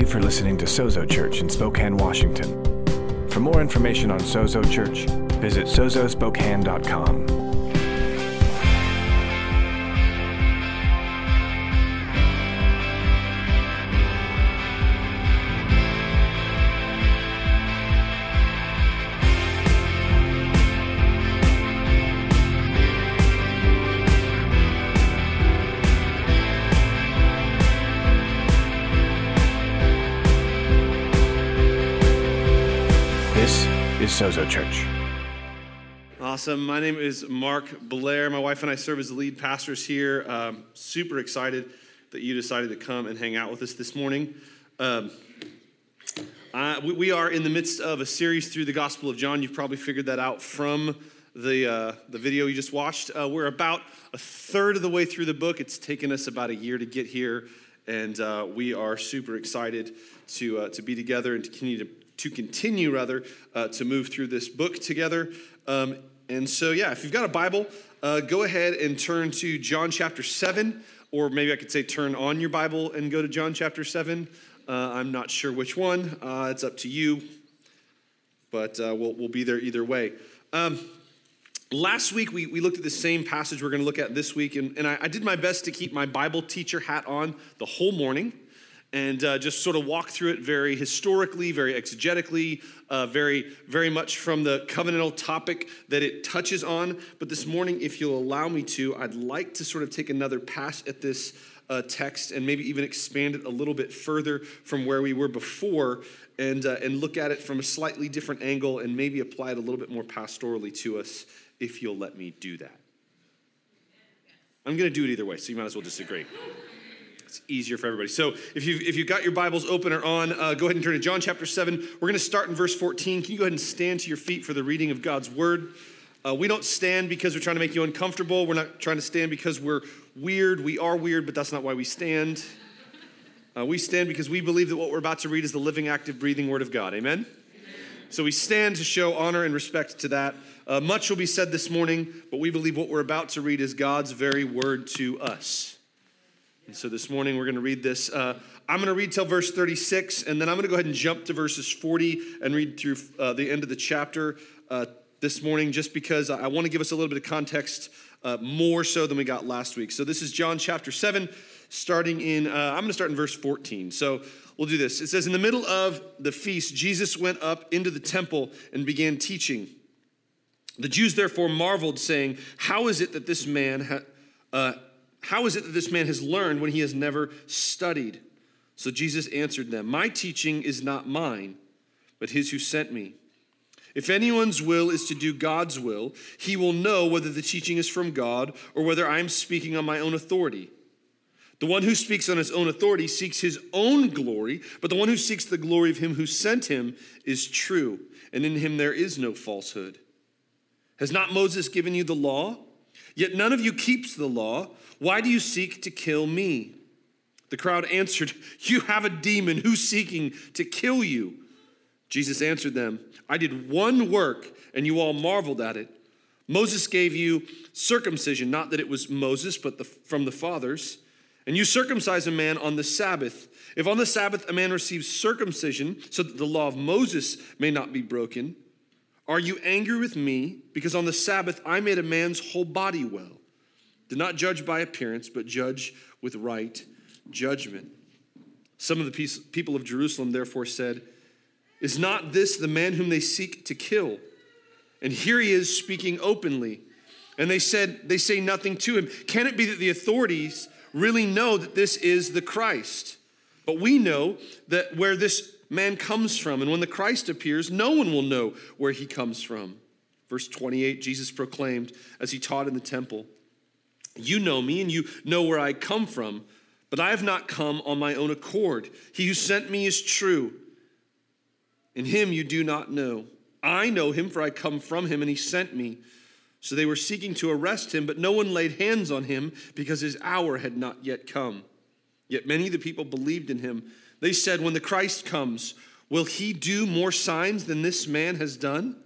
you for listening to Sozo Church in Spokane, Washington. For more information on Sozo Church, visit sozospokane.com. Sozo Church. Awesome. My name is Mark Blair. My wife and I serve as the lead pastors here. Um, super excited that you decided to come and hang out with us this morning. Um, we, we are in the midst of a series through the Gospel of John. You've probably figured that out from the, uh, the video you just watched. Uh, we're about a third of the way through the book. It's taken us about a year to get here, and uh, we are super excited to, uh, to be together and to continue to, to continue rather uh, to move through this book together. Um, and so, yeah, if you've got a Bible, uh, go ahead and turn to John chapter 7, or maybe I could say turn on your Bible and go to John chapter 7. Uh, I'm not sure which one. Uh, it's up to you, but uh, we'll, we'll be there either way. Um, last week, we, we looked at the same passage we're going to look at this week, and, and I, I did my best to keep my Bible teacher hat on the whole morning and uh, just sort of walk through it very historically, very exegetically, uh, very, very much from the covenantal topic that it touches on. But this morning, if you'll allow me to, I'd like to sort of take another pass at this uh, text and maybe even expand it a little bit further from where we were before and, uh, and look at it from a slightly different angle and maybe apply it a little bit more pastorally to us if you'll let me do that. I'm going to do it either way, so you might as well disagree. It's easier for everybody. So if you've, if you've got your Bibles open or on, uh, go ahead and turn to John chapter 7. We're going to start in verse 14. Can you go ahead and stand to your feet for the reading of God's word? Uh, we don't stand because we're trying to make you uncomfortable. We're not trying to stand because we're weird. We are weird, but that's not why we stand. Uh, we stand because we believe that what we're about to read is the living, active, breathing word of God. Amen? So we stand to show honor and respect to that. Uh, much will be said this morning, but we believe what we're about to read is God's very word to us. And so this morning we're going to read this. Uh, I'm going to read till verse 36, and then I'm going to go ahead and jump to verses 40 and read through uh, the end of the chapter uh, this morning, just because I want to give us a little bit of context uh, more so than we got last week. So this is John chapter 7, starting in, uh, I'm going to start in verse 14. So we'll do this. It says, In the middle of the feast, Jesus went up into the temple and began teaching. The Jews therefore marveled, saying, How is it that this man ha- uh, how is it that this man has learned when he has never studied? So Jesus answered them, My teaching is not mine, but his who sent me. If anyone's will is to do God's will, he will know whether the teaching is from God or whether I am speaking on my own authority. The one who speaks on his own authority seeks his own glory, but the one who seeks the glory of him who sent him is true, and in him there is no falsehood. Has not Moses given you the law? Yet none of you keeps the law. Why do you seek to kill me? The crowd answered, You have a demon. Who's seeking to kill you? Jesus answered them, I did one work, and you all marveled at it. Moses gave you circumcision, not that it was Moses, but the, from the fathers. And you circumcise a man on the Sabbath. If on the Sabbath a man receives circumcision, so that the law of Moses may not be broken, are you angry with me because on the Sabbath I made a man's whole body well? Do not judge by appearance, but judge with right judgment. Some of the people of Jerusalem therefore said, Is not this the man whom they seek to kill? And here he is speaking openly. And they said, They say nothing to him. Can it be that the authorities really know that this is the Christ? But we know that where this man comes from, and when the Christ appears, no one will know where he comes from. Verse 28, Jesus proclaimed as he taught in the temple, You know me, and you know where I come from, but I have not come on my own accord. He who sent me is true, and him you do not know. I know him, for I come from him, and he sent me. So they were seeking to arrest him, but no one laid hands on him because his hour had not yet come. Yet many of the people believed in him. They said, When the Christ comes, will he do more signs than this man has done?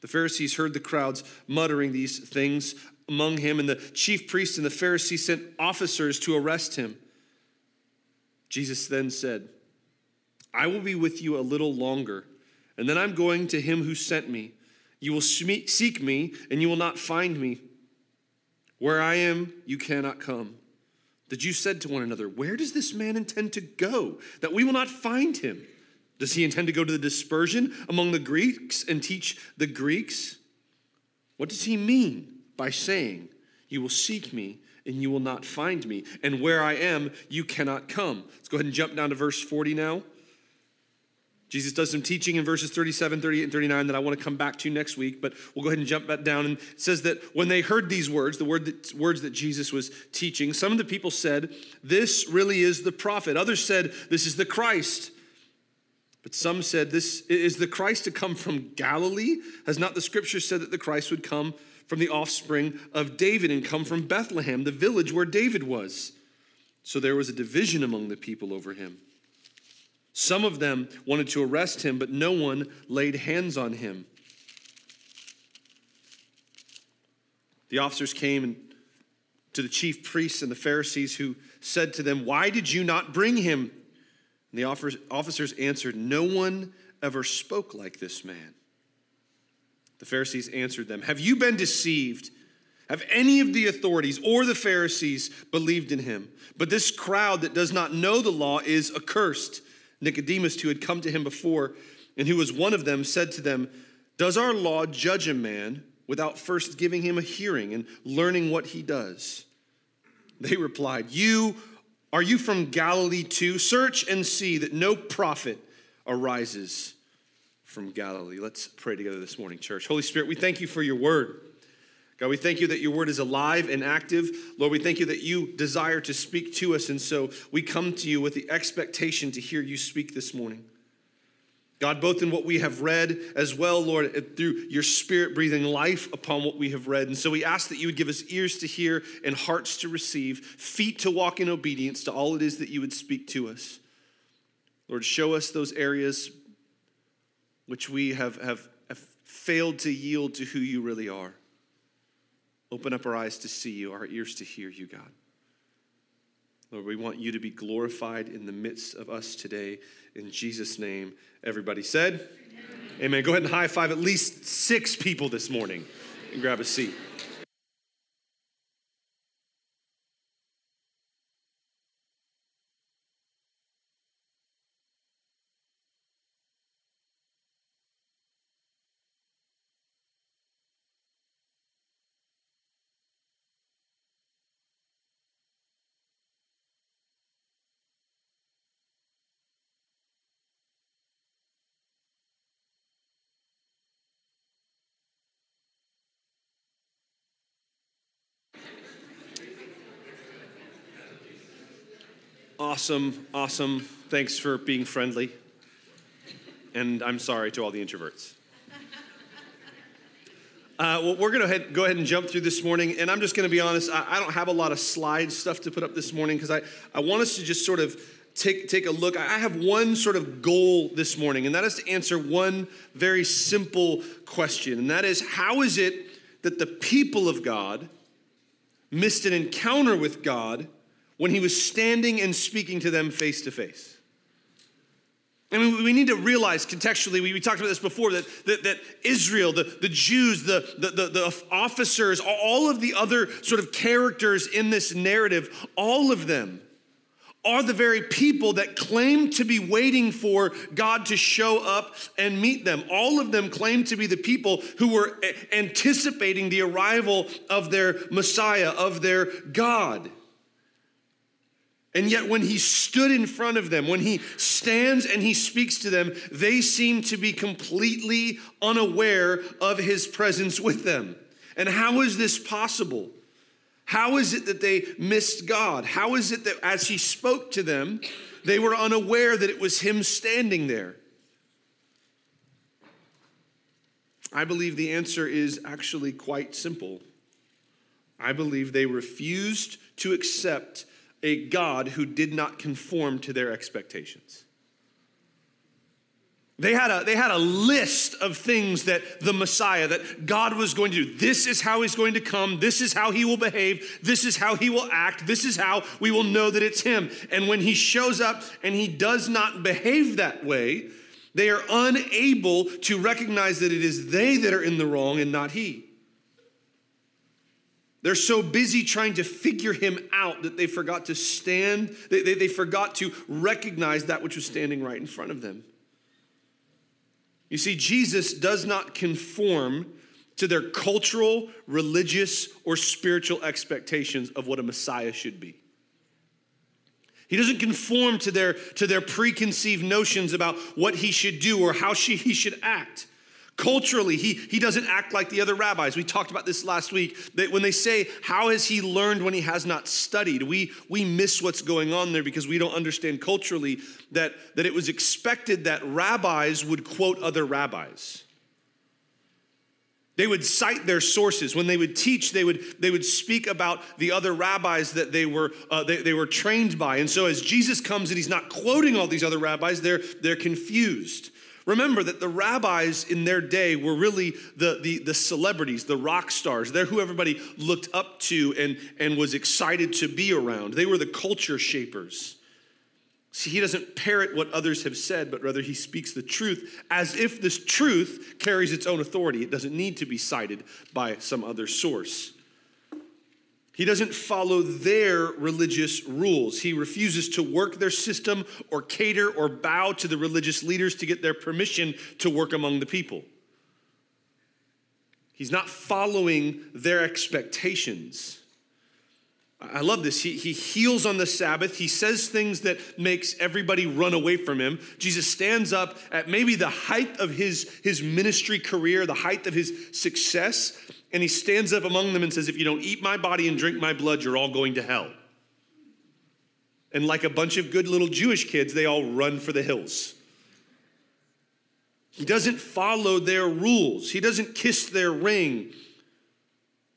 The Pharisees heard the crowds muttering these things among him, and the chief priests and the Pharisees sent officers to arrest him. Jesus then said, I will be with you a little longer, and then I'm going to him who sent me. You will seek me, and you will not find me. Where I am, you cannot come. The Jews said to one another, Where does this man intend to go, that we will not find him? Does he intend to go to the dispersion among the Greeks and teach the Greeks? What does he mean by saying, You will seek me and you will not find me, and where I am, you cannot come? Let's go ahead and jump down to verse 40 now. Jesus does some teaching in verses 37, 38, and 39 that I want to come back to next week, but we'll go ahead and jump back down. And it says that when they heard these words, the word that, words that Jesus was teaching, some of the people said, This really is the prophet. Others said, This is the Christ. But some said, This is the Christ to come from Galilee? Has not the scripture said that the Christ would come from the offspring of David and come from Bethlehem, the village where David was? So there was a division among the people over him. Some of them wanted to arrest him, but no one laid hands on him. The officers came to the chief priests and the Pharisees, who said to them, Why did you not bring him? And the officers answered, No one ever spoke like this man. The Pharisees answered them, Have you been deceived? Have any of the authorities or the Pharisees believed in him? But this crowd that does not know the law is accursed. Nicodemus, who had come to him before, and who was one of them, said to them, Does our law judge a man without first giving him a hearing and learning what he does? They replied, You are you from Galilee too? Search and see that no prophet arises from Galilee. Let's pray together this morning, church. Holy Spirit, we thank you for your word. God, we thank you that your word is alive and active. Lord, we thank you that you desire to speak to us. And so we come to you with the expectation to hear you speak this morning. God, both in what we have read as well, Lord, through your spirit breathing life upon what we have read. And so we ask that you would give us ears to hear and hearts to receive, feet to walk in obedience to all it is that you would speak to us. Lord, show us those areas which we have, have, have failed to yield to who you really are. Open up our eyes to see you, our ears to hear you, God. Lord, we want you to be glorified in the midst of us today. In Jesus' name, everybody said, Amen. Amen. Go ahead and high five at least six people this morning and grab a seat. Awesome, awesome. Thanks for being friendly. And I'm sorry to all the introverts. Uh, well, we're going to go ahead and jump through this morning. And I'm just going to be honest, I, I, don't have a lot of slide stuff to put up this morning because I, I want us to just sort of take, take a look. I have one sort of goal this morning, and that is to answer one very simple question. And that is how is it that the people of God missed an encounter with God when he was standing and speaking to them face to face. I mean, we need to realize contextually, we, we talked about this before, that, that, that Israel, the, the Jews, the, the, the, the officers, all of the other sort of characters in this narrative, all of them are the very people that claim to be waiting for God to show up and meet them. All of them claim to be the people who were anticipating the arrival of their Messiah, of their God. And yet, when he stood in front of them, when he stands and he speaks to them, they seem to be completely unaware of his presence with them. And how is this possible? How is it that they missed God? How is it that as he spoke to them, they were unaware that it was him standing there? I believe the answer is actually quite simple. I believe they refused to accept a God who did not conform to their expectations. They had, a, they had a list of things that the Messiah, that God was going to do. This is how he's going to come. This is how he will behave. This is how he will act. This is how we will know that it's him. And when he shows up and he does not behave that way, they are unable to recognize that it is they that are in the wrong and not he. They're so busy trying to figure him out that they forgot to stand, they, they, they forgot to recognize that which was standing right in front of them. You see, Jesus does not conform to their cultural, religious, or spiritual expectations of what a Messiah should be. He doesn't conform to their, to their preconceived notions about what he should do or how she, he should act. Culturally, he, he doesn't act like the other rabbis. We talked about this last week. That when they say, How has he learned when he has not studied? We, we miss what's going on there because we don't understand culturally that, that it was expected that rabbis would quote other rabbis. They would cite their sources. When they would teach, they would, they would speak about the other rabbis that they were, uh, they, they were trained by. And so as Jesus comes and he's not quoting all these other rabbis, they're, they're confused. Remember that the rabbis in their day were really the, the, the, celebrities, the rock stars. They're who everybody looked up to and, and was excited to be around. They were the culture shapers. See, he doesn't parrot what others have said, but rather he speaks the truth as if this truth carries its own authority. It doesn't need to be cited by some other source. He doesn't follow their religious rules. He refuses to work their system or cater or bow to the religious leaders to get their permission to work among the people. He's not following their expectations. I love this. He, he heals on the Sabbath. He says things that makes everybody run away from him. Jesus stands up at maybe the height of his, his ministry career, the height of his success, and he stands up among them and says, If you don't eat my body and drink my blood, you're all going to hell. And like a bunch of good little Jewish kids, they all run for the hills. He doesn't follow their rules, he doesn't kiss their ring.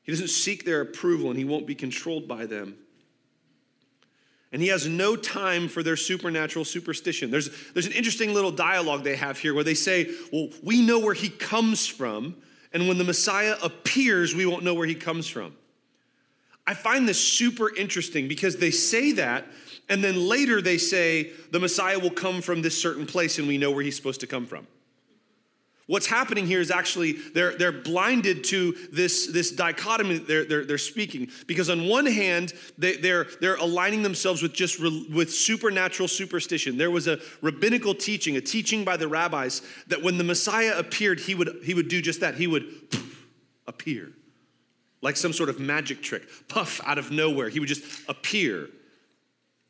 He doesn't seek their approval and he won't be controlled by them. And he has no time for their supernatural superstition. There's, there's an interesting little dialogue they have here where they say, Well, we know where he comes from, and when the Messiah appears, we won't know where he comes from. I find this super interesting because they say that, and then later they say the Messiah will come from this certain place, and we know where he's supposed to come from. What's happening here is actually they're, they're blinded to this, this dichotomy they're, they're, they're speaking. Because on one hand, they, they're, they're aligning themselves with just re, with supernatural superstition. There was a rabbinical teaching, a teaching by the rabbis, that when the Messiah appeared, he would, he would do just that. He would appear like some sort of magic trick, puff out of nowhere. He would just appear.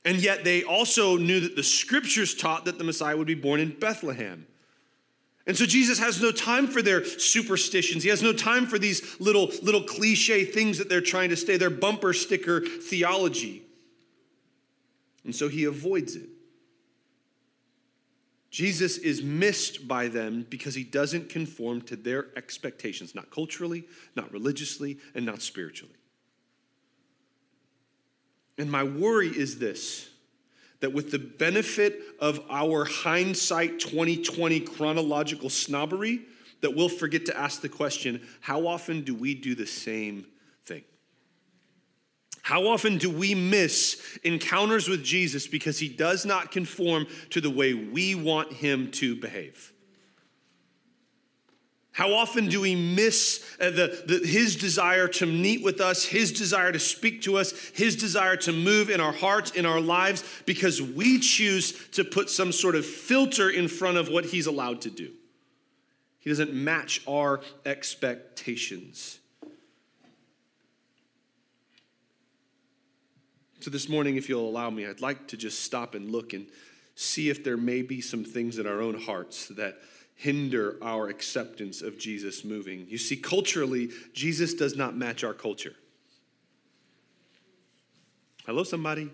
And yet they also knew that the scriptures taught that the Messiah would be born in Bethlehem. And so Jesus has no time for their superstitions. He has no time for these little, little cliche things that they're trying to stay, their bumper sticker theology. And so he avoids it. Jesus is missed by them because he doesn't conform to their expectations, not culturally, not religiously, and not spiritually. And my worry is this that with the benefit of our hindsight 2020 chronological snobbery, that we'll forget to ask the question how often do we do the same thing? How often do we miss encounters with Jesus because he does not conform to the way we want him to behave? How often do we miss uh, the, the, his desire to meet with us, his desire to speak to us, his desire to move in our hearts, in our lives, because we choose to put some sort of filter in front of what he's allowed to do? He doesn't match our expectations. So, this morning, if you'll allow me, I'd like to just stop and look and see if there may be some things in our own hearts that hinder our acceptance of Jesus moving. You see, culturally, Jesus does not match our culture. Hello, somebody?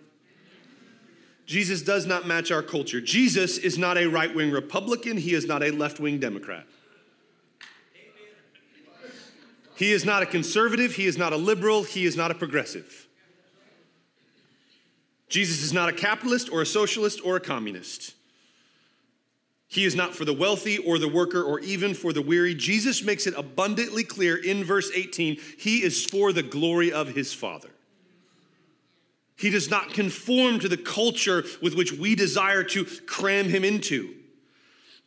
Jesus does not match our culture. Jesus is not a right wing Republican, he is not a left wing Democrat. He is not a conservative, he is not a liberal, he is not a progressive. Jesus is not a capitalist or a socialist or a communist. He is not for the wealthy or the worker or even for the weary. Jesus makes it abundantly clear in verse 18 he is for the glory of his Father. He does not conform to the culture with which we desire to cram him into.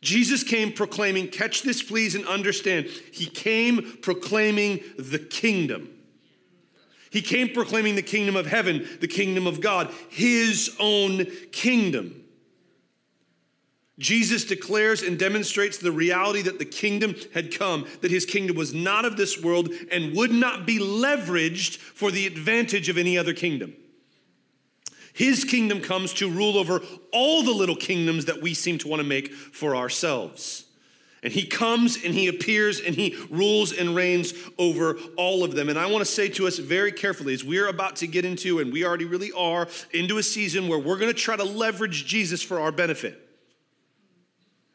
Jesus came proclaiming, catch this please and understand, he came proclaiming the kingdom. He came proclaiming the kingdom of heaven, the kingdom of God, his own kingdom. Jesus declares and demonstrates the reality that the kingdom had come, that his kingdom was not of this world and would not be leveraged for the advantage of any other kingdom. His kingdom comes to rule over all the little kingdoms that we seem to want to make for ourselves. And he comes and he appears and he rules and reigns over all of them. And I want to say to us very carefully as we're about to get into, and we already really are, into a season where we're going to try to leverage Jesus for our benefit.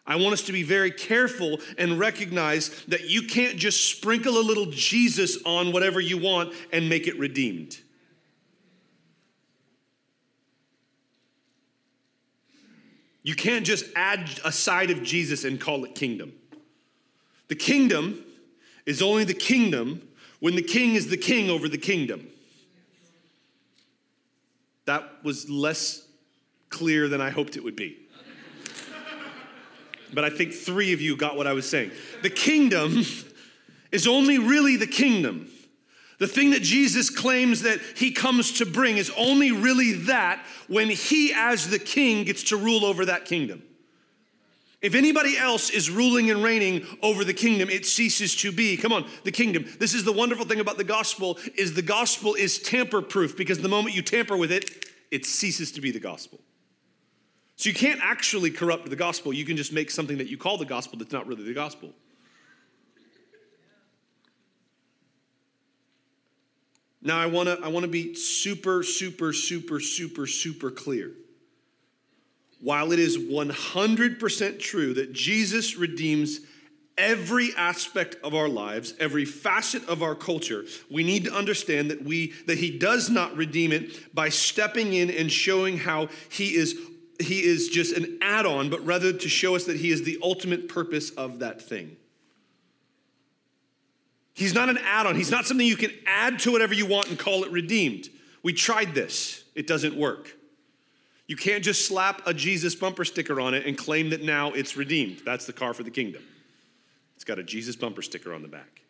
I want us to be very careful and recognize that you can't just sprinkle a little Jesus on whatever you want and make it redeemed. You can't just add a side of Jesus and call it kingdom. The kingdom is only the kingdom when the king is the king over the kingdom. That was less clear than I hoped it would be but I think three of you got what I was saying. The kingdom is only really the kingdom. The thing that Jesus claims that he comes to bring is only really that when he, as the king, gets to rule over that kingdom. If anybody else is ruling and reigning over the kingdom, it ceases to be. Come on, the kingdom. This is the wonderful thing about the gospel is the gospel is tamper proof because the moment you tamper with it, it ceases to be the gospel. So you can't actually corrupt the gospel. You can just make something that you call the gospel that's not really the gospel. Now I want to I want to be super super super super super clear. While it is 100% true that Jesus redeems every aspect of our lives, every facet of our culture, we need to understand that we that he does not redeem it by stepping in and showing how he is he is just an add on, but rather to show us that he is the ultimate purpose of that thing. He's not an add on, he's not something you can add to whatever you want and call it redeemed. We tried this, it doesn't work. You can't just slap a Jesus bumper sticker on it and claim that now it's redeemed. That's the car for the kingdom. It's got a Jesus bumper sticker on the back.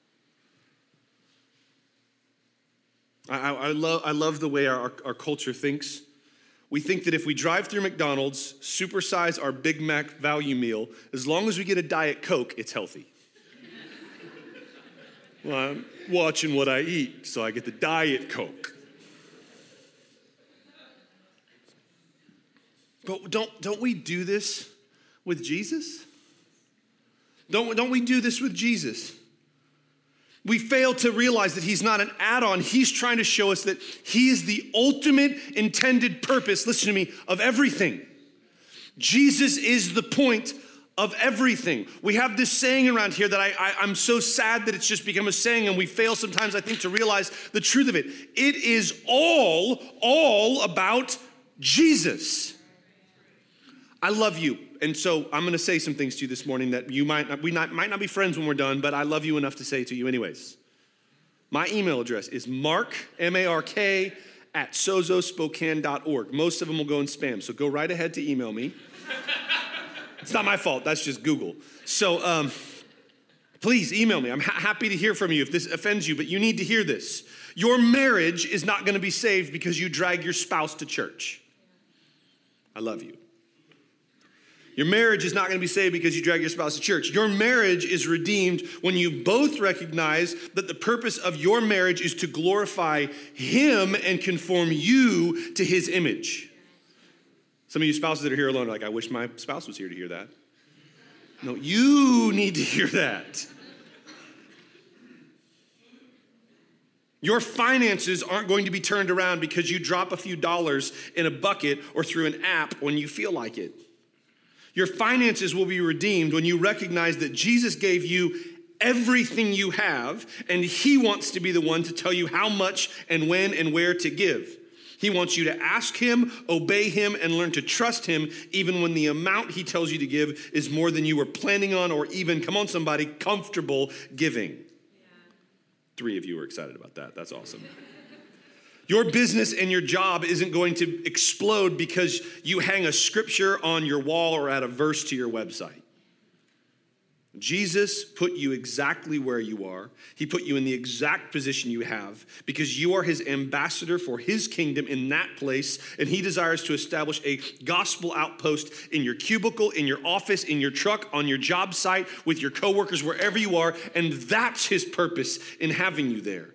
I, I, I love, I love the way our, our culture thinks. We think that if we drive through McDonald's, supersize our Big Mac value meal, as long as we get a Diet Coke, it's healthy. well, I'm watching what I eat, so I get the Diet Coke. But don't, don't we do this with Jesus? Don't, don't we do this with Jesus? We fail to realize that he's not an add on. He's trying to show us that he is the ultimate intended purpose, listen to me, of everything. Jesus is the point of everything. We have this saying around here that I, I, am so sad that it's just become a saying, and we fail sometimes, I think, to realize the truth of it. It is all, all about Jesus. I love you. And so I'm going to say some things to you this morning that you might not, we not, might not be friends when we're done, but I love you enough to say to you anyways. My email address is mark, M A R K, at sozospokane.org. Most of them will go in spam, so go right ahead to email me. it's not my fault, that's just Google. So um, please email me. I'm ha- happy to hear from you if this offends you, but you need to hear this. Your marriage is not going to be saved because you drag your spouse to church. I love you. Your marriage is not going to be saved because you drag your spouse to church. Your marriage is redeemed when you both recognize that the purpose of your marriage is to glorify Him and conform you to His image. Some of you spouses that are here alone are like, I wish my spouse was here to hear that. No, you need to hear that. Your finances aren't going to be turned around because you drop a few dollars in a bucket or through an app when you feel like it. Your finances will be redeemed when you recognize that Jesus gave you everything you have, and He wants to be the one to tell you how much and when and where to give. He wants you to ask Him, obey Him, and learn to trust Him, even when the amount He tells you to give is more than you were planning on or even, come on, somebody, comfortable giving. Yeah. Three of you are excited about that. That's awesome. Your business and your job isn't going to explode because you hang a scripture on your wall or add a verse to your website. Jesus put you exactly where you are. He put you in the exact position you have because you are his ambassador for his kingdom in that place. And he desires to establish a gospel outpost in your cubicle, in your office, in your truck, on your job site, with your coworkers, wherever you are. And that's his purpose in having you there.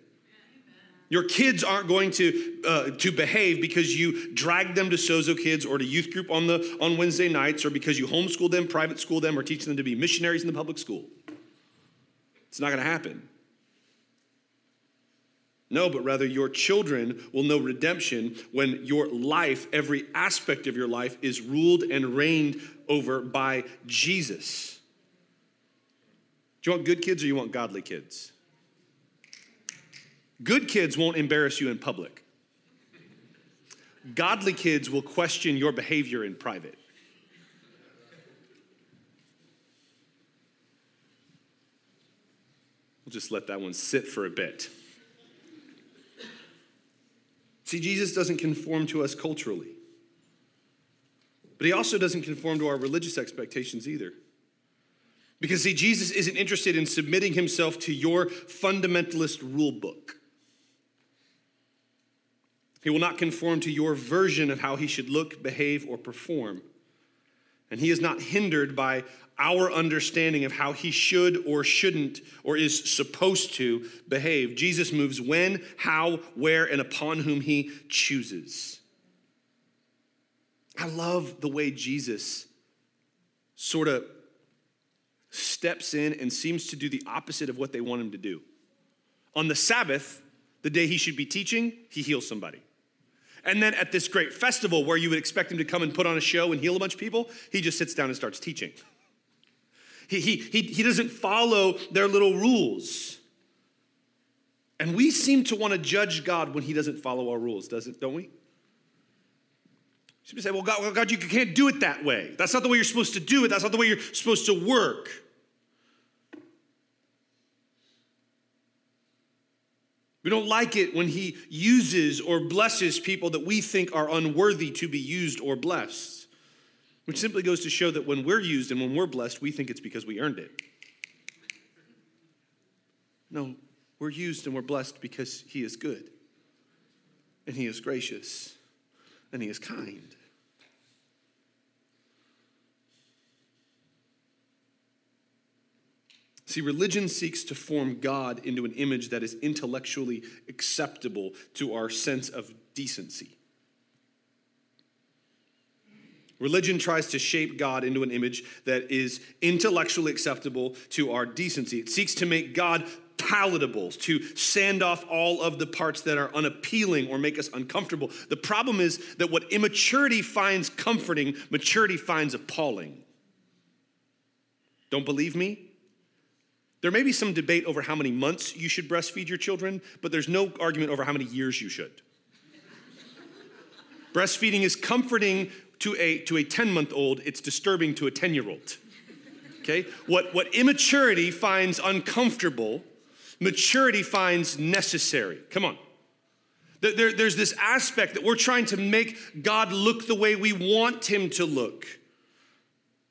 Your kids aren't going to, uh, to behave because you drag them to Sozo Kids or to youth group on, the, on Wednesday nights or because you homeschool them, private school them, or teach them to be missionaries in the public school. It's not going to happen. No, but rather your children will know redemption when your life, every aspect of your life, is ruled and reigned over by Jesus. Do you want good kids or you want godly kids? Good kids won't embarrass you in public. Godly kids will question your behavior in private. We'll just let that one sit for a bit. See, Jesus doesn't conform to us culturally, but he also doesn't conform to our religious expectations either. Because, see, Jesus isn't interested in submitting himself to your fundamentalist rule book. He will not conform to your version of how he should look, behave, or perform. And he is not hindered by our understanding of how he should or shouldn't or is supposed to behave. Jesus moves when, how, where, and upon whom he chooses. I love the way Jesus sort of steps in and seems to do the opposite of what they want him to do. On the Sabbath, the day he should be teaching, he heals somebody. And then at this great festival where you would expect him to come and put on a show and heal a bunch of people, he just sits down and starts teaching. He, he, he, he doesn't follow their little rules. And we seem to want to judge God when he doesn't follow our rules, does it, don't we? You say, well God, well, God, you can't do it that way. That's not the way you're supposed to do it. That's not the way you're supposed to work. We don't like it when he uses or blesses people that we think are unworthy to be used or blessed, which simply goes to show that when we're used and when we're blessed, we think it's because we earned it. No, we're used and we're blessed because he is good, and he is gracious, and he is kind. See, religion seeks to form God into an image that is intellectually acceptable to our sense of decency. Religion tries to shape God into an image that is intellectually acceptable to our decency. It seeks to make God palatable, to sand off all of the parts that are unappealing or make us uncomfortable. The problem is that what immaturity finds comforting, maturity finds appalling. Don't believe me? There may be some debate over how many months you should breastfeed your children, but there's no argument over how many years you should. Breastfeeding is comforting to a, to a 10 month old, it's disturbing to a 10 year old. Okay? What, what immaturity finds uncomfortable, maturity finds necessary. Come on. There, there's this aspect that we're trying to make God look the way we want him to look.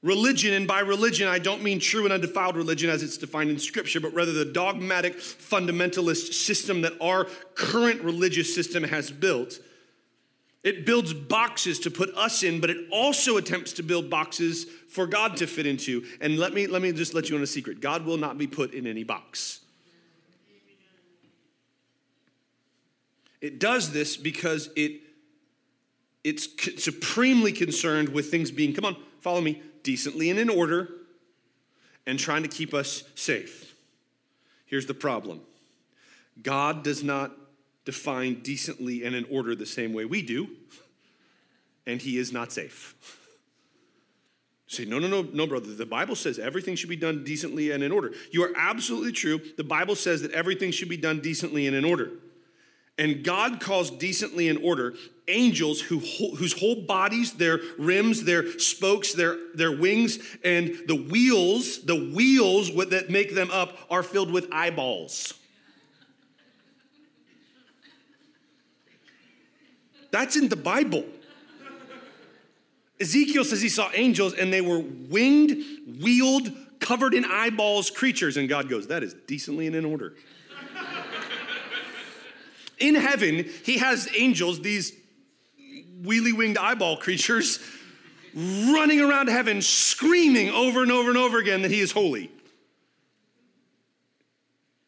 Religion, and by religion, I don't mean true and undefiled religion as it's defined in Scripture, but rather the dogmatic fundamentalist system that our current religious system has built. It builds boxes to put us in, but it also attempts to build boxes for God to fit into. And let me, let me just let you in a secret God will not be put in any box. It does this because it, it's supremely concerned with things being, come on, follow me, decently and in order and trying to keep us safe. Here's the problem God does not define decently and in order the same way we do, and He is not safe. Say, no, no, no, no, brother. The Bible says everything should be done decently and in order. You are absolutely true. The Bible says that everything should be done decently and in order. And God calls decently in order angels who, whose whole bodies, their rims, their spokes, their, their wings, and the wheels, the wheels that make them up are filled with eyeballs. That's in the Bible. Ezekiel says he saw angels and they were winged, wheeled, covered in eyeballs creatures. And God goes, That is decently and in order. In heaven, he has angels, these wheelie winged eyeball creatures, running around heaven, screaming over and over and over again that he is holy.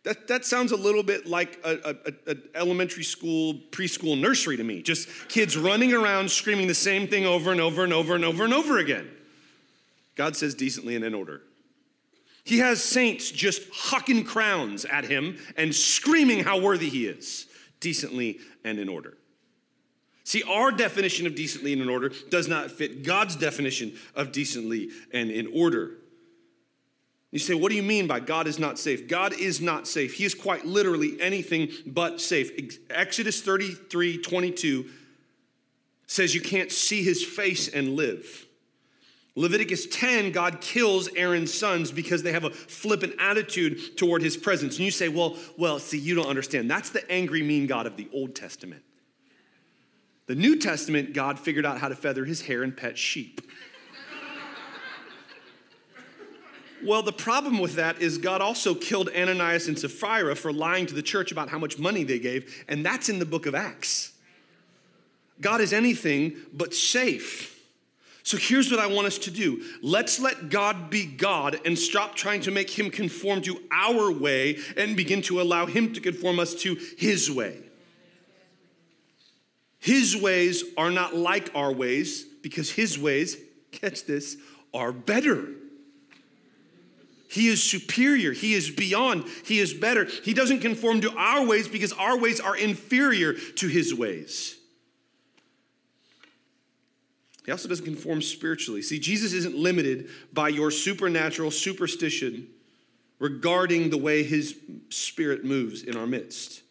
That, that sounds a little bit like an elementary school, preschool nursery to me. Just kids running around screaming the same thing over and over and over and over and over again. God says decently and in order. He has saints just hucking crowns at him and screaming how worthy he is, decently and in order. See, our definition of decently and in order does not fit God's definition of decently and in order. You say, what do you mean by God is not safe? God is not safe. He is quite literally anything but safe. Exodus 33 22 says you can't see his face and live. Leviticus 10, God kills Aaron's sons because they have a flippant attitude toward his presence. And you say, well, well, see, you don't understand. That's the angry, mean God of the Old Testament. The New Testament, God figured out how to feather his hair and pet sheep. Well, the problem with that is God also killed Ananias and Sapphira for lying to the church about how much money they gave, and that's in the book of Acts. God is anything but safe. So here's what I want us to do. Let's let God be God and stop trying to make him conform to our way and begin to allow him to conform us to his way. His ways are not like our ways because his ways, catch this, are better. He is superior. He is beyond. He is better. He doesn't conform to our ways because our ways are inferior to his ways. He also doesn't conform spiritually. See, Jesus isn't limited by your supernatural superstition regarding the way his spirit moves in our midst.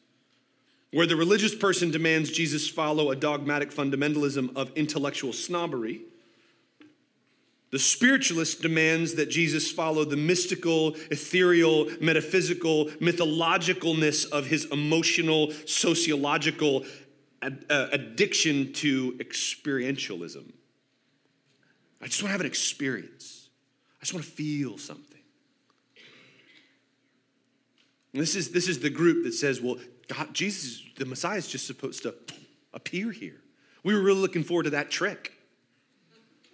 Where the religious person demands Jesus follow a dogmatic fundamentalism of intellectual snobbery, the spiritualist demands that Jesus follow the mystical, ethereal, metaphysical, mythologicalness of his emotional, sociological ad- uh, addiction to experientialism. I just want to have an experience. I just want to feel something. And this is, this is the group that says, well, God, Jesus, the Messiah is just supposed to appear here. We were really looking forward to that trick.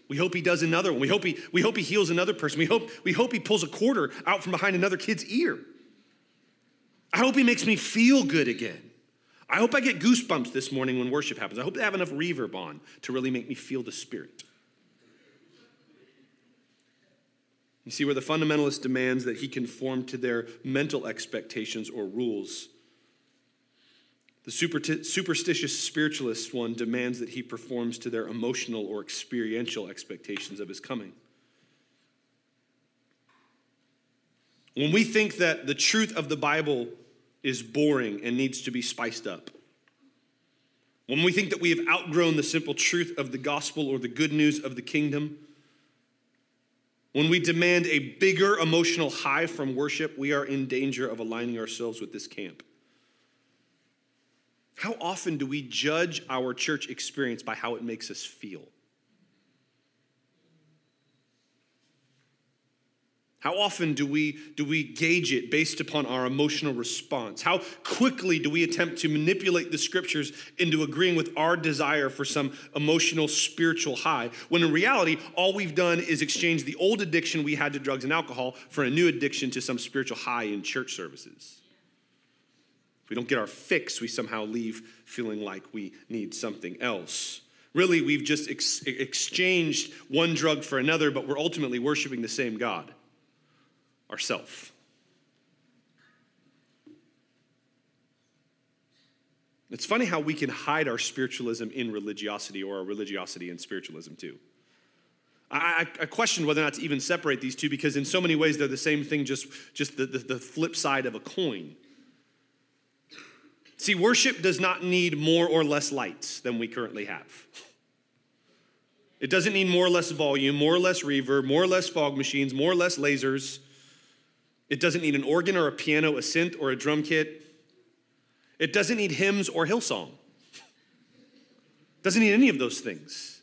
We hope he does another one. We hope he, we hope he heals another person. We hope, we hope he pulls a quarter out from behind another kid's ear. I hope he makes me feel good again. I hope I get goosebumps this morning when worship happens. I hope they have enough reverb on to really make me feel the Spirit. You see, where the fundamentalist demands that he conform to their mental expectations or rules, the superstitious spiritualist one demands that he performs to their emotional or experiential expectations of his coming. When we think that the truth of the Bible is boring and needs to be spiced up, when we think that we have outgrown the simple truth of the gospel or the good news of the kingdom, when we demand a bigger emotional high from worship, we are in danger of aligning ourselves with this camp. How often do we judge our church experience by how it makes us feel? How often do we, do we gauge it based upon our emotional response? How quickly do we attempt to manipulate the scriptures into agreeing with our desire for some emotional spiritual high? When in reality, all we've done is exchange the old addiction we had to drugs and alcohol for a new addiction to some spiritual high in church services. If we don't get our fix, we somehow leave feeling like we need something else. Really, we've just ex- exchanged one drug for another, but we're ultimately worshiping the same God, ourself. It's funny how we can hide our spiritualism in religiosity or our religiosity in spiritualism too. I, I, question whether or not to even separate these two because in so many ways they're the same thing, just, just the, the, the flip side of a coin. See, worship does not need more or less lights than we currently have. It doesn't need more or less volume, more or less reverb, more or less fog machines, more or less lasers. It doesn't need an organ or a piano, a synth or a drum kit. It doesn't need hymns or Hillsong. It doesn't need any of those things.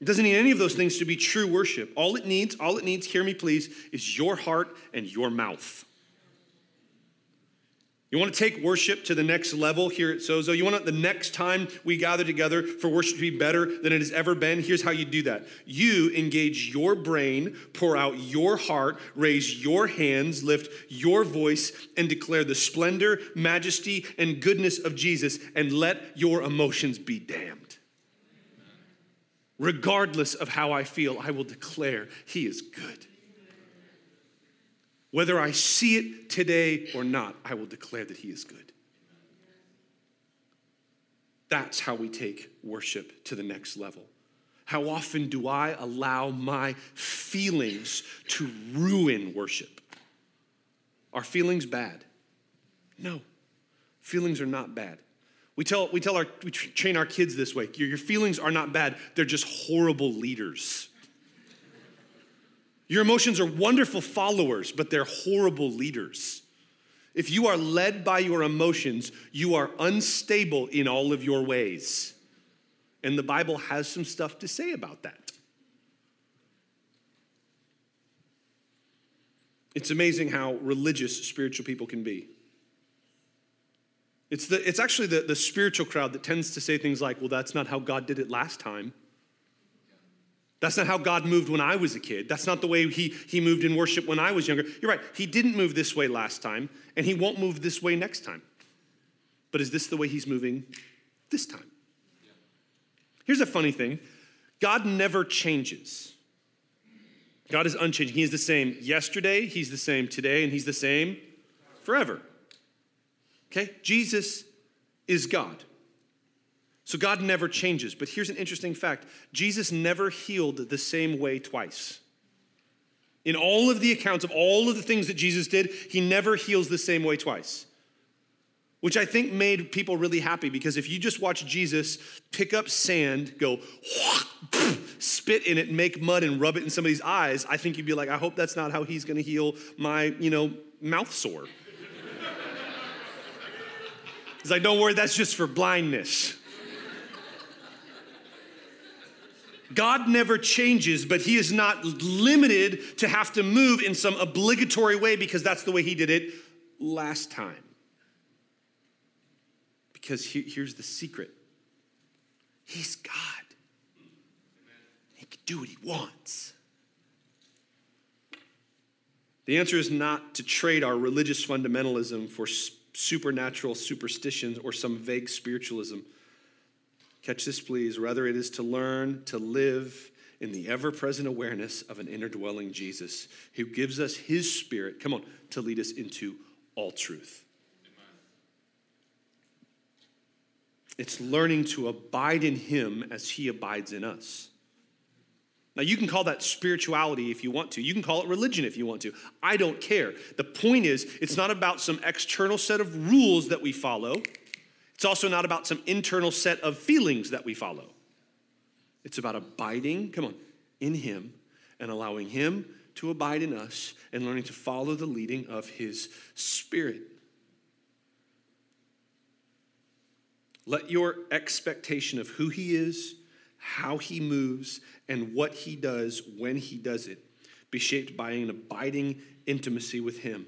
It doesn't need any of those things to be true worship. All it needs, all it needs, hear me please, is your heart and your mouth. You want to take worship to the next level here at Sozo? You want the next time we gather together for worship to be better than it has ever been? Here's how you do that. You engage your brain, pour out your heart, raise your hands, lift your voice, and declare the splendor, majesty, and goodness of Jesus, and let your emotions be damned. Regardless of how I feel, I will declare He is good. Whether I see it today or not, I will declare that He is good. That's how we take worship to the next level. How often do I allow my feelings to ruin worship? Are feelings bad? No, feelings are not bad. We tell, we tell our, we train our kids this way your, your feelings are not bad, they're just horrible leaders. Your emotions are wonderful followers, but they're horrible leaders. If you are led by your emotions, you are unstable in all of your ways. And the Bible has some stuff to say about that. It's amazing how religious spiritual people can be. It's, the, it's actually the, the spiritual crowd that tends to say things like, well, that's not how God did it last time. That's not how God moved when I was a kid. That's not the way he, he moved in worship when I was younger. You're right. He didn't move this way last time, and he won't move this way next time. But is this the way he's moving this time? Here's a funny thing God never changes. God is unchanging. He is the same yesterday, He's the same today, and He's the same forever. Okay? Jesus is God. So God never changes. But here's an interesting fact Jesus never healed the same way twice. In all of the accounts of all of the things that Jesus did, he never heals the same way twice. Which I think made people really happy because if you just watch Jesus pick up sand, go, spit in it, make mud, and rub it in somebody's eyes, I think you'd be like, I hope that's not how he's gonna heal my, you know, mouth sore. He's like, don't worry, that's just for blindness. God never changes, but He is not limited to have to move in some obligatory way because that's the way He did it last time. Because he, here's the secret He's God, He can do what He wants. The answer is not to trade our religious fundamentalism for supernatural superstitions or some vague spiritualism. Catch this, please. Rather, it is to learn to live in the ever present awareness of an inner dwelling Jesus who gives us his spirit, come on, to lead us into all truth. It's learning to abide in him as he abides in us. Now, you can call that spirituality if you want to. You can call it religion if you want to. I don't care. The point is, it's not about some external set of rules that we follow. It's also not about some internal set of feelings that we follow. It's about abiding, come on, in Him and allowing Him to abide in us and learning to follow the leading of His Spirit. Let your expectation of who He is, how He moves, and what He does when He does it be shaped by an abiding intimacy with Him.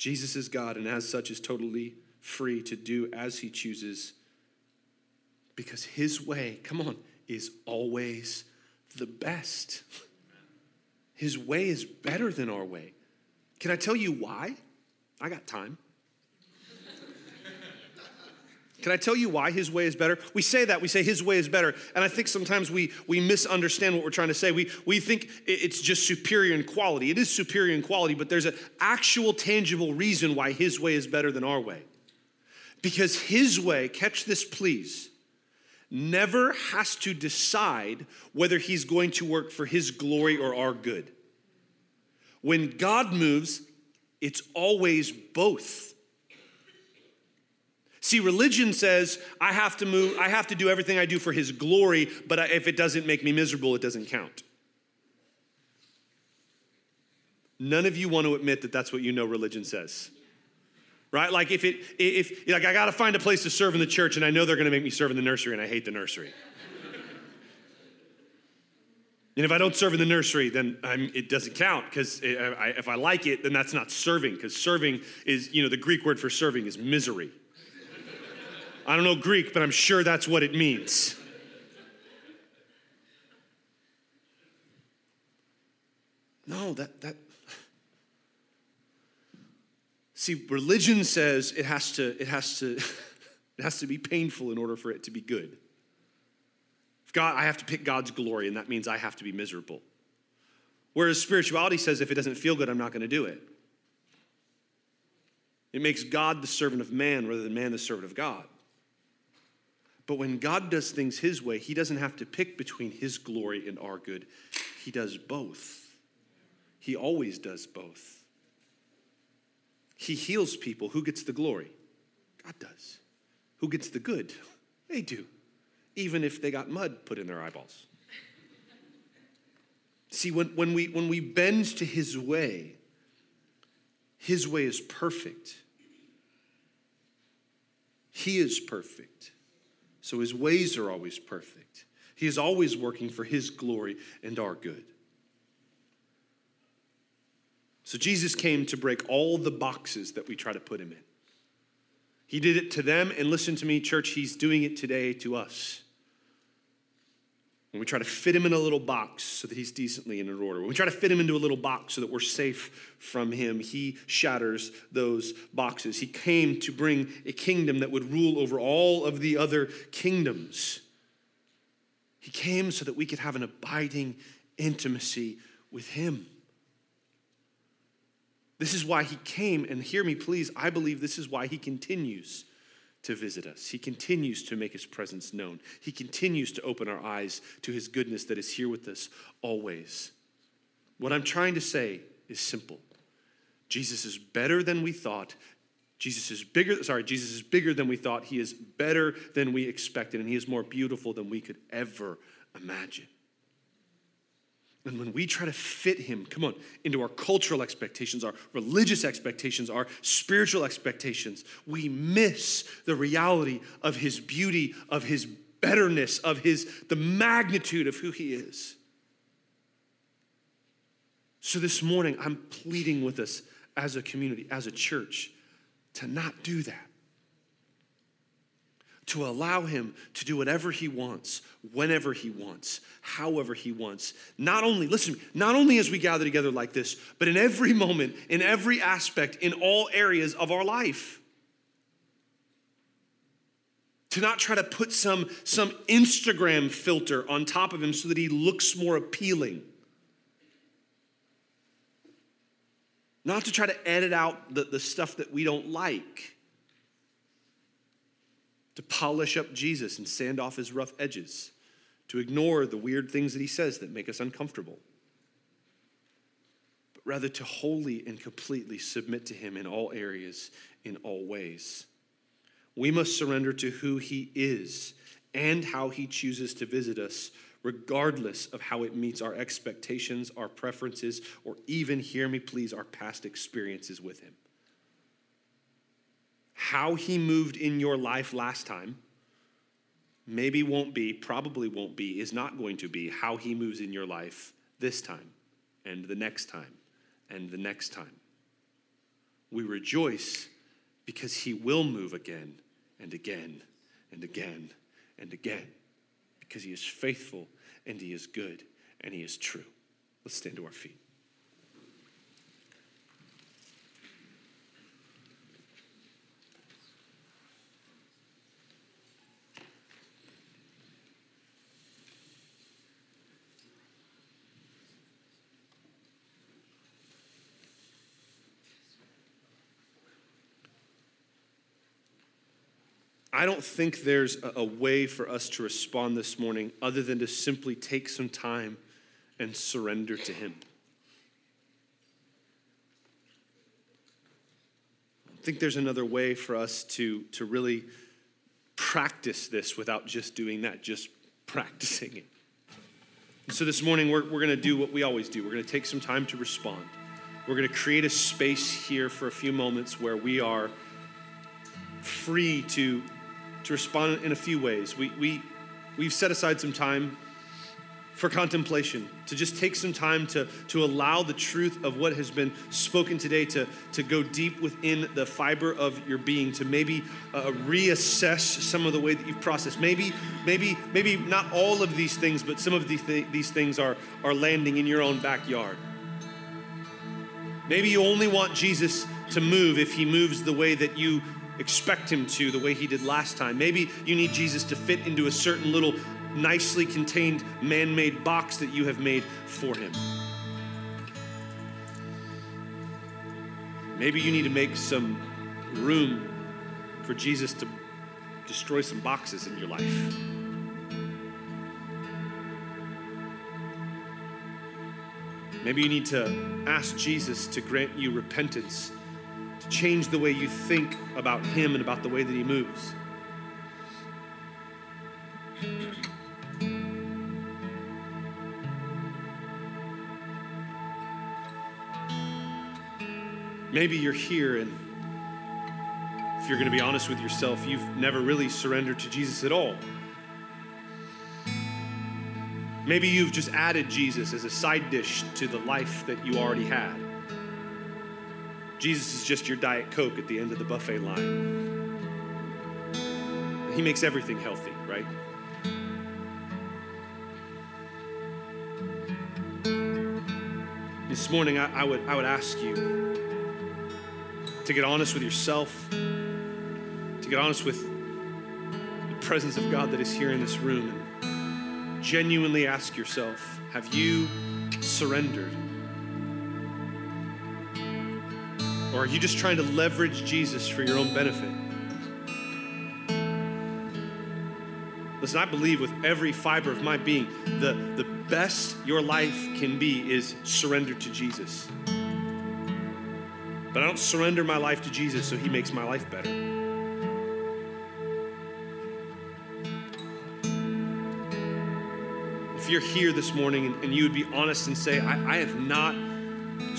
Jesus is God and as such is totally free to do as he chooses because his way, come on, is always the best. His way is better than our way. Can I tell you why? I got time. Can I tell you why his way is better? We say that, we say his way is better. And I think sometimes we, we misunderstand what we're trying to say. We, we think it's just superior in quality. It is superior in quality, but there's an actual tangible reason why his way is better than our way. Because his way, catch this please, never has to decide whether he's going to work for his glory or our good. When God moves, it's always both. See, religion says I have to move, I have to do everything I do for his glory, but if it doesn't make me miserable, it doesn't count. None of you want to admit that that's what you know religion says. Right? Like if it if like I got to find a place to serve in the church and I know they're going to make me serve in the nursery and I hate the nursery. And if I don't serve in the nursery, then I'm, it doesn't count because if I like it, then that's not serving because serving is, you know, the Greek word for serving is misery. I don't know Greek, but I'm sure that's what it means. No, that, that. See, religion says it has to, it has to, it has to be painful in order for it to be good. If God, I have to pick God's glory, and that means I have to be miserable. Whereas spirituality says if it doesn't feel good, I'm not going to do it. It makes God the servant of man rather than man the servant of God. But when God does things His way, He doesn't have to pick between His glory and our good. He does both. He always does both. He heals people. Who gets the glory? God does. Who gets the good? They do even if they got mud put in their eyeballs. See, when, when, we, when we bend to his way, his way is perfect. He is perfect. So his ways are always perfect. He is always working for his glory and our good. So Jesus came to break all the boxes that we try to put him in. He did it to them, and listen to me, church, he's doing it today to us. When we try to fit him in a little box so that he's decently in order, when we try to fit him into a little box so that we're safe from him, he shatters those boxes. He came to bring a kingdom that would rule over all of the other kingdoms. He came so that we could have an abiding intimacy with him. This is why he came, and hear me, please. I believe this is why he continues to visit us. He continues to make his presence known. He continues to open our eyes to his goodness that is here with us always. What I'm trying to say is simple Jesus is better than we thought. Jesus is bigger, sorry, Jesus is bigger than we thought. He is better than we expected, and he is more beautiful than we could ever imagine. And when we try to fit him, come on, into our cultural expectations, our religious expectations, our spiritual expectations, we miss the reality of his beauty, of his betterness, of his the magnitude of who he is. So this morning, I'm pleading with us as a community, as a church, to not do that to allow him to do whatever he wants, whenever he wants, however he wants. Not only, listen, not only as we gather together like this, but in every moment, in every aspect, in all areas of our life. To not try to put some, some Instagram filter on top of him so that he looks more appealing. Not to try to edit out the, the stuff that we don't like to polish up Jesus and sand off his rough edges, to ignore the weird things that he says that make us uncomfortable, but rather to wholly and completely submit to him in all areas, in all ways. We must surrender to who he is and how he chooses to visit us, regardless of how it meets our expectations, our preferences, or even, hear me please, our past experiences with him how he moved in your life last time maybe won't be, probably won't be, is not going to be how he moves in your life this time and the next time and the next time. We rejoice because he will move again and again and again and again because he is faithful and he is good and he is true. Let's stand to our feet. I don't think there's a, way for us to respond this morning other than to simply take some time and surrender to Him. I think there's another way for us to, to really practice this without just doing that, just practicing it. So this morning, we're, we're going to do what we always do. We're going to take some time to respond. We're going to create a space here for a few moments where we are free to, to respond in a few ways. We, we, we've set aside some time for contemplation, to just take some time to, to allow the truth of what has been spoken today to, to go deep within the fiber of your being, to maybe uh, reassess some of the way that you've processed. Maybe, maybe, maybe not all of these things, but some of these, th- these things are, are landing in your own backyard. Maybe you only want Jesus to move if he moves the way that you expect him to, the way he did last time. Maybe you need Jesus to fit into a certain little nicely contained man made box that you have made for him. Maybe you need to make some room for Jesus to destroy some boxes in your life. Maybe you need to ask Jesus to grant you repentance, change the way you think about Him and about the way that He moves. Maybe you're here and if you're going to be honest with yourself, you've never really surrendered to Jesus at all. Maybe you've just added Jesus as a side dish to the life that you already had. Jesus is just your Diet Coke at the end of the buffet line. He makes everything healthy, right? This morning, I, I, would, I would ask you to get honest with yourself, to get honest with the presence of God that is here in this room, and genuinely ask yourself have you surrendered? Or are you just trying to leverage Jesus for your own benefit? Listen, I believe with every fiber of my being, the, the best your life can be is surrendered to Jesus. But I don't surrender my life to Jesus so he makes my life better. If you're here this morning and, and you would be honest and say, I, I have not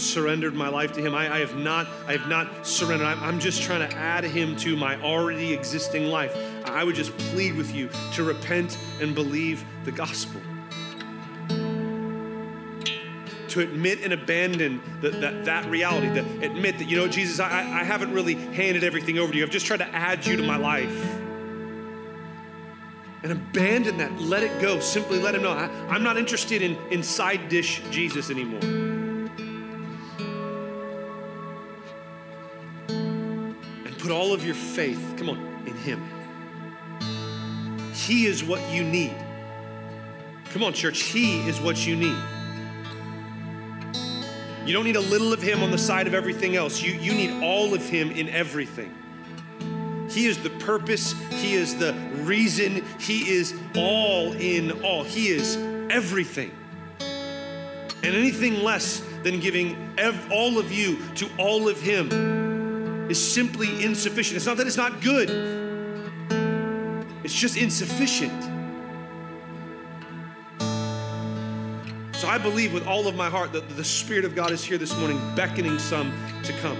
surrendered my life to him. I, I, have not, I have not surrendered. I'm, I'm just trying to add him to my already existing life. I would just plead with you to repent and believe the gospel. To admit and abandon the, that, that reality, to admit that, you know, Jesus, I, I haven't really handed everything over to you. I've just tried to add you to my life. And abandon that. Let it go. Simply let him know. I, I'm not interested in, in side dish Jesus anymore. Put all of your faith, come on, in him. He is what you need. Come on, church, He is what you need. You don't need a little of Him on the side of everything else. You, you need all of Him in everything. He is the purpose, He is the reason, He is all in all. He is everything. And anything less than giving ev- all of you to all of Him is simply insufficient. It's not that it's not good, it's just insufficient. So I believe with all of my heart that the Spirit of God is here this morning, beckoning some to come,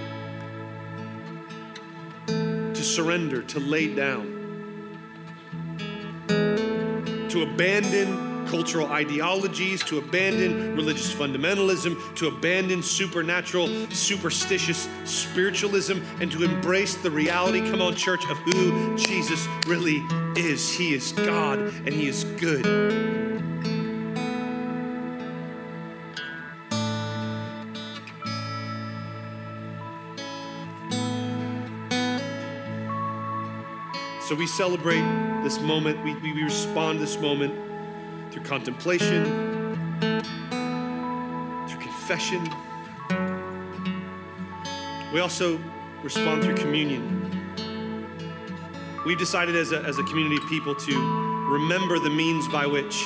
to surrender, to lay down, to abandon cultural ideologies, to abandon religious fundamentalism, to abandon supernatural, superstitious spiritualism, and to embrace the reality, come on, church, of who Jesus really is. He is God and He is good. So we celebrate this moment, we, we respond this moment through contemplation, through confession. We also respond through communion. We've decided as a, as a community of people to remember the means by which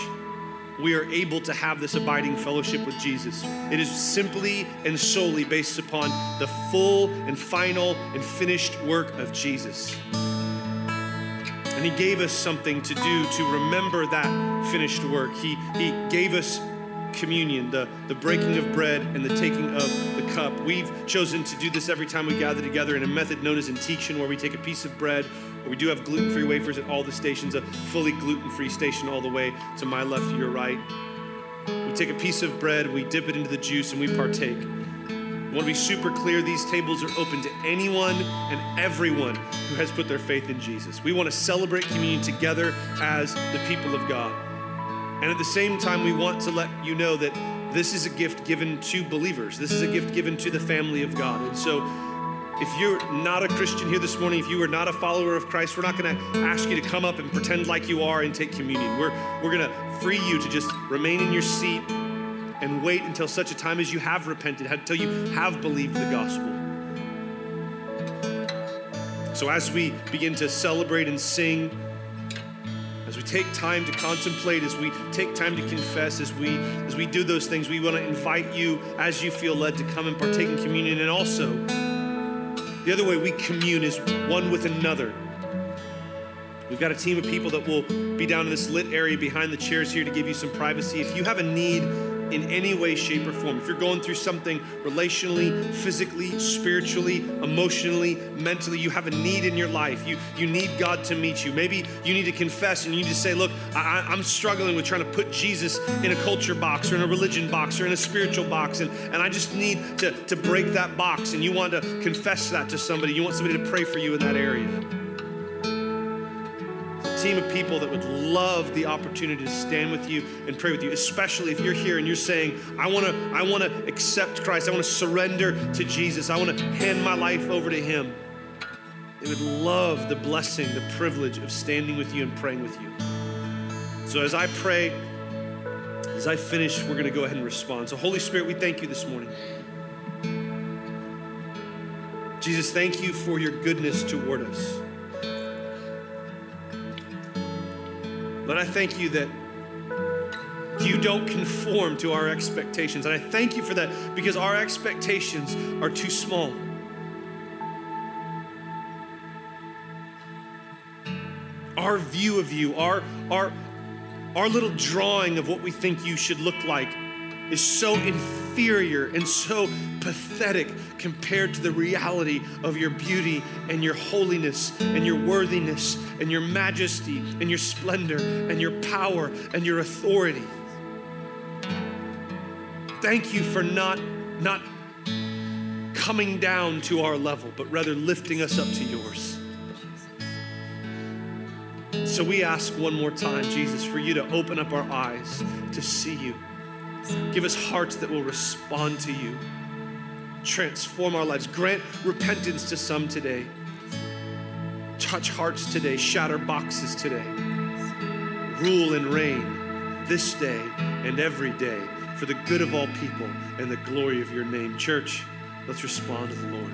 we are able to have this abiding fellowship with Jesus. It is simply and solely based upon the full and final and finished work of Jesus. And He gave us something to do to remember that finished work. He, he gave us communion, the, the breaking of bread and the taking of the cup. We've chosen to do this every time we gather together in a method known as intinction, where we take a piece of bread, or we do have gluten free wafers at all the stations, a fully gluten free station all the way to my left your right. We take a piece of bread, we dip it into the juice, and we partake. Want to be super clear these tables are open to anyone and everyone who has put their faith in Jesus. We want to celebrate communion together as the people of God. And at the same time, we want to let you know that this is a gift given to believers. This is a gift given to the family of God. And so, if you're not a Christian here this morning, if you are not a follower of Christ, we're not going to ask you to come up and pretend like you are and take communion. We're, we're going to free you to just remain in your seat and wait until such a time as you have repented, until you have believed the gospel. So, as we begin to celebrate and sing, as we take time to contemplate, as we take time to confess, as we as we do those things, we want to invite you as you feel led to come and partake in communion. And also, the other way we commune is one with another. We've got a team of people that will be down in this lit area behind the chairs here to give you some privacy. If you have a need in any way, shape, or form, if you're going through something relationally, physically, spiritually, emotionally, mentally, you have a need in your life, you, you need God to meet you. Maybe you need to confess and you need to say, Look, I, I'm struggling with trying to put Jesus in a culture box or in a religion box or in a spiritual box, and, and I just need to, to break that box. And you want to confess that to somebody, you want somebody to pray for you in that area team of people that would love the opportunity to stand with you and pray with you, especially if you're here and you're saying, I want to I want to accept Christ. I want to surrender to Jesus. I want to hand my life over to him. They would love the blessing, the privilege of standing with you and praying with you. So as I pray, as I finish, we're going to go ahead and respond. So Holy Spirit, we thank you this morning. Jesus, thank you for your goodness toward us. Lord, I thank you that you don't conform to our expectations. And I thank you for that because our expectations are too small. Our view of you, our, our, our little drawing of what we think you should look like is so inferior and so pathetic compared to the reality of your beauty and your holiness and your worthiness and your majesty and your splendor and your power and your authority. Thank you for not, not coming down to our level, but rather lifting us up to yours. So we ask one more time, Jesus, for you to open up our eyes to see you. Give us hearts that will respond to you. Transform our lives. Grant repentance to some today. Touch hearts today. Shatter boxes today. Rule and reign this day and every day for the good of all people and the glory of your name. Church, let's respond to the Lord.